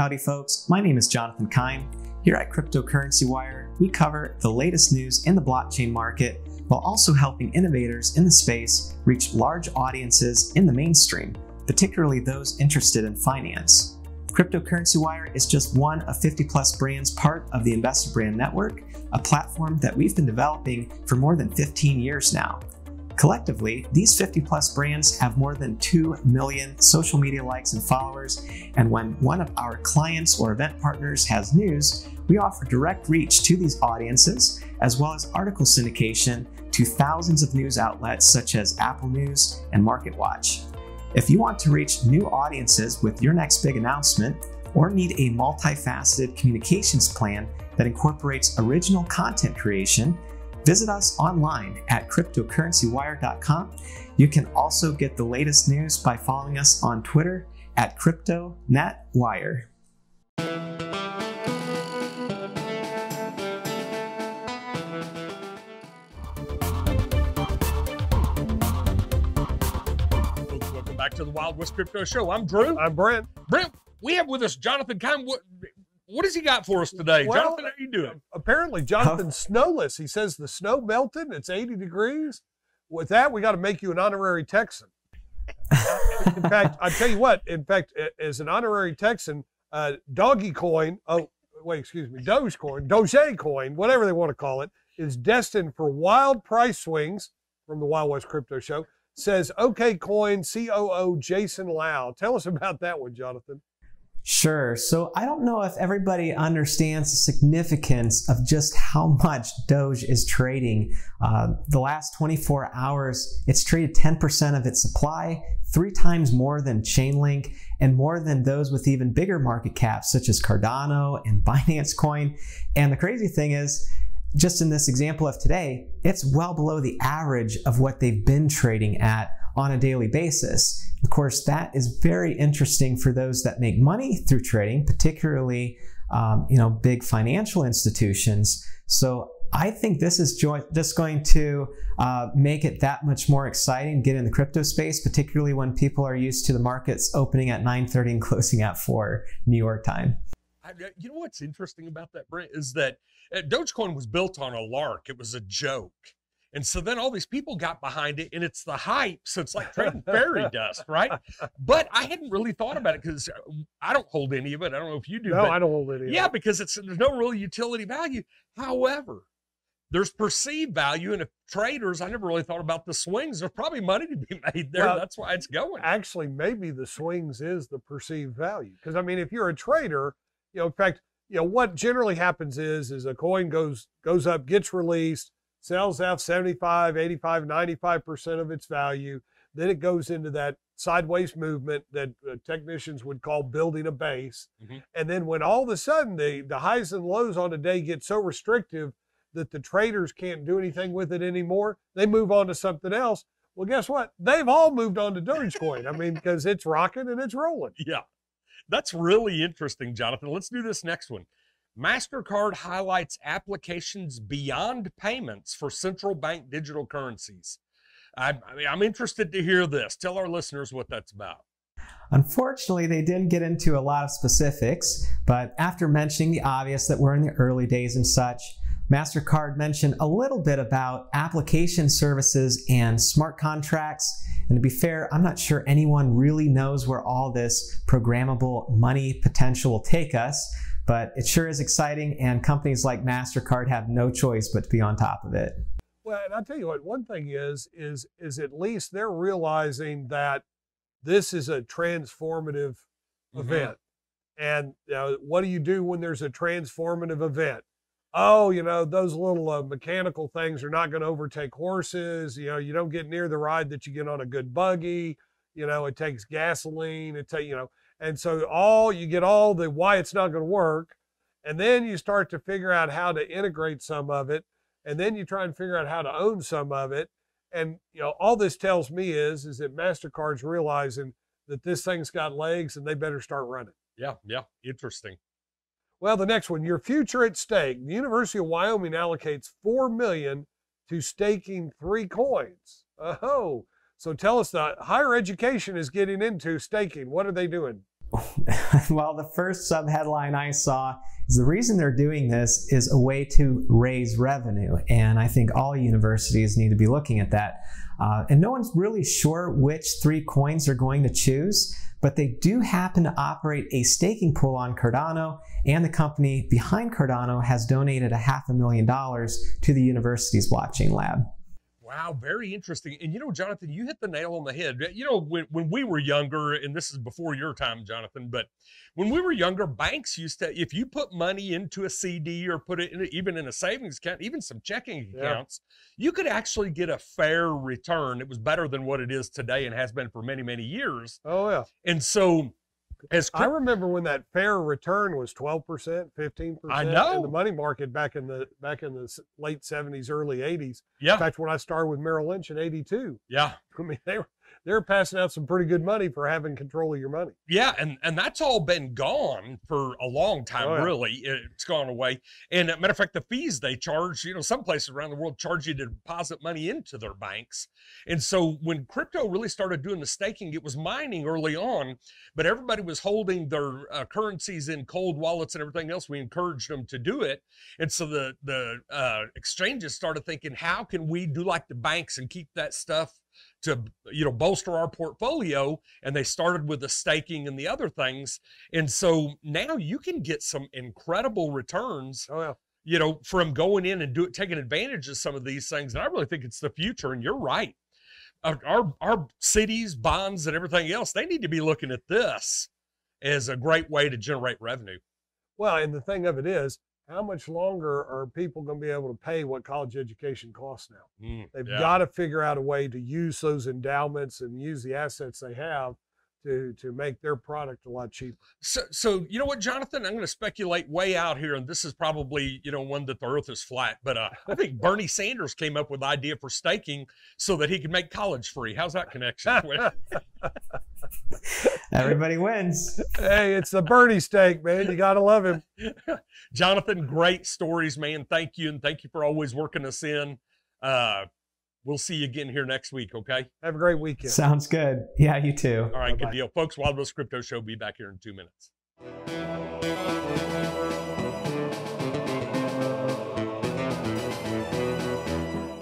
Howdy, folks. My name is Jonathan Keim. Here at Cryptocurrency Wire, we cover the latest news in the blockchain market while also helping innovators in the space reach large audiences in the mainstream, particularly those interested in finance. Cryptocurrency Wire is just one of 50 plus brands part of the Investor Brand Network, a platform that we've been developing for more than 15 years now. Collectively, these 50 plus brands have more than 2 million social media likes and followers, and when one of our clients or event partners has news, we offer direct reach to these audiences, as well as article syndication to thousands of news outlets such as Apple News and MarketWatch. If you want to reach new audiences with your next big announcement, or need a multifaceted communications plan that incorporates original content creation, Visit us online at cryptocurrencywire.com. You can also get the latest news by following us on Twitter at CryptoNetWire. Back to the Wild West Crypto Show. I'm Drew. I'm Brent. Brent, we have with us Jonathan Keim. What, what has he got for us today? Well, Jonathan, how you doing? Apparently, Jonathan's snowless. He says the snow melted. It's 80 degrees. With that, we got to make you an honorary Texan. in fact, I tell you what. In fact, as an honorary Texan, uh, Doggy Coin. Oh, wait, excuse me. Dogecoin, Doge Coin, whatever they want to call it, is destined for wild price swings from the Wild West Crypto Show. Says OK Coin COO Jason Lau. Tell us about that one, Jonathan. Sure. So I don't know if everybody understands the significance of just how much Doge is trading. Uh, the last 24 hours, it's traded 10% of its supply, three times more than Chainlink, and more than those with even bigger market caps, such as Cardano and Binance Coin. And the crazy thing is, just in this example of today, it's well below the average of what they've been trading at on a daily basis. Of course, that is very interesting for those that make money through trading, particularly um, you know big financial institutions. So I think this is just going to uh, make it that much more exciting get in the crypto space, particularly when people are used to the markets opening at 9:30 and closing at 4 New York time. You know what's interesting about that, Brent, is that uh, Dogecoin was built on a lark. It was a joke. And so then all these people got behind it, and it's the hype. So it's like trading fairy dust, right? But I hadn't really thought about it because uh, I don't hold any of it. I don't know if you do. No, I don't hold any. Yeah, because it's there's no real utility value. However, there's perceived value, and if traders, I never really thought about the swings. There's probably money to be made there. Well, That's why it's going. Actually, maybe the swings is the perceived value. Because I mean, if you're a trader, you know, in fact, you know what generally happens is is a coin goes goes up, gets released sells out 75, 85, 95% of its value. Then it goes into that sideways movement that uh, technicians would call building a base. Mm-hmm. And then when all of a sudden the, the highs and lows on a day get so restrictive that the traders can't do anything with it anymore, they move on to something else. Well, guess what? They've all moved on to Dogecoin. I mean, because it's rocking and it's rolling. Yeah. That's really interesting, Jonathan. Let's do this next one. MasterCard highlights applications beyond payments for central bank digital currencies. I, I mean, I'm interested to hear this. Tell our listeners what that's about. Unfortunately, they didn't get into a lot of specifics, but after mentioning the obvious that we're in the early days and such, MasterCard mentioned a little bit about application services and smart contracts. And to be fair, I'm not sure anyone really knows where all this programmable money potential will take us but it sure is exciting, and companies like MasterCard have no choice but to be on top of it. Well, and I'll tell you what, one thing is, is, is at least they're realizing that this is a transformative mm-hmm. event. And know, what do you do when there's a transformative event? Oh, you know, those little uh, mechanical things are not going to overtake horses. You know, you don't get near the ride that you get on a good buggy. You know, it takes gasoline. It take, you know, and so all you get all the why it's not going to work. And then you start to figure out how to integrate some of it. And then you try and figure out how to own some of it. And you know, all this tells me is is that MasterCard's realizing that this thing's got legs and they better start running. Yeah, yeah. Interesting. Well, the next one, your future at stake. The University of Wyoming allocates four million to staking three coins. Oh, so tell us the higher education is getting into staking. What are they doing? well, the first sub headline I saw is the reason they're doing this is a way to raise revenue. And I think all universities need to be looking at that. Uh, and no one's really sure which three coins they're going to choose, but they do happen to operate a staking pool on Cardano, and the company behind Cardano has donated a half a million dollars to the university's blockchain lab. Wow, very interesting. And you know, Jonathan, you hit the nail on the head. Eh, you know, when, when we were younger, and this is before your time, Jonathan, but when we were younger, banks used to, if you put money into a CD or put it in, even in a savings account, even some checking accounts, yeah. you could actually get a fair return. It was better than what it is today and has been for many, many years. Oh, yeah. And so, as I remember when that fair return was 12%, 15%. I know. In the money market back in the back in the late 70s, early 80s. Yeah. In fact, when I started with Merrill Lynch in 82. Yeah. I mean, they were they're passing out some pretty good money for having control of your money. Yeah, and and that's all been gone for a long time. Oh, yeah. Really, it's gone away. And matter of fact, the fees they charge, you know, some places around the world charge you to deposit money into their banks. And so when crypto really started doing the staking, it was mining early on, but everybody was holding their uh, currencies in cold wallets and everything else. We encouraged them to do it, and so the the uh, exchanges started thinking, how can we do like the banks and keep that stuff to you know bolster our portfolio and they started with the staking and the other things. And so now you can get some incredible returns oh yeah. you know from going in and do it taking advantage of some of these things. And i really think it's the future and you're right. Our, our, our cities bonds and everything else they need to be looking at this as a great way to generate revenue. Well and the thing of it is how much longer are people going to be able to pay what college education costs now? Mm, They've yeah. got to figure out a way to use those endowments and use the assets they have to to make their product a lot cheaper. So, so you know what, Jonathan? I'm going to speculate way out here, and this is probably you know one that the Earth is flat. But uh, I think Bernie Sanders came up with the idea for staking so that he could make college free. How's that connection? Everybody wins. Hey, it's the Bernie stake, man. You got to love him. Jonathan, great stories, man. Thank you. And thank you for always working us in. Uh, we'll see you again here next week, okay? Have a great weekend. Sounds good. Yeah, you too. All right, Bye-bye. good deal. Folks, Wild West Crypto Show, be back here in two minutes.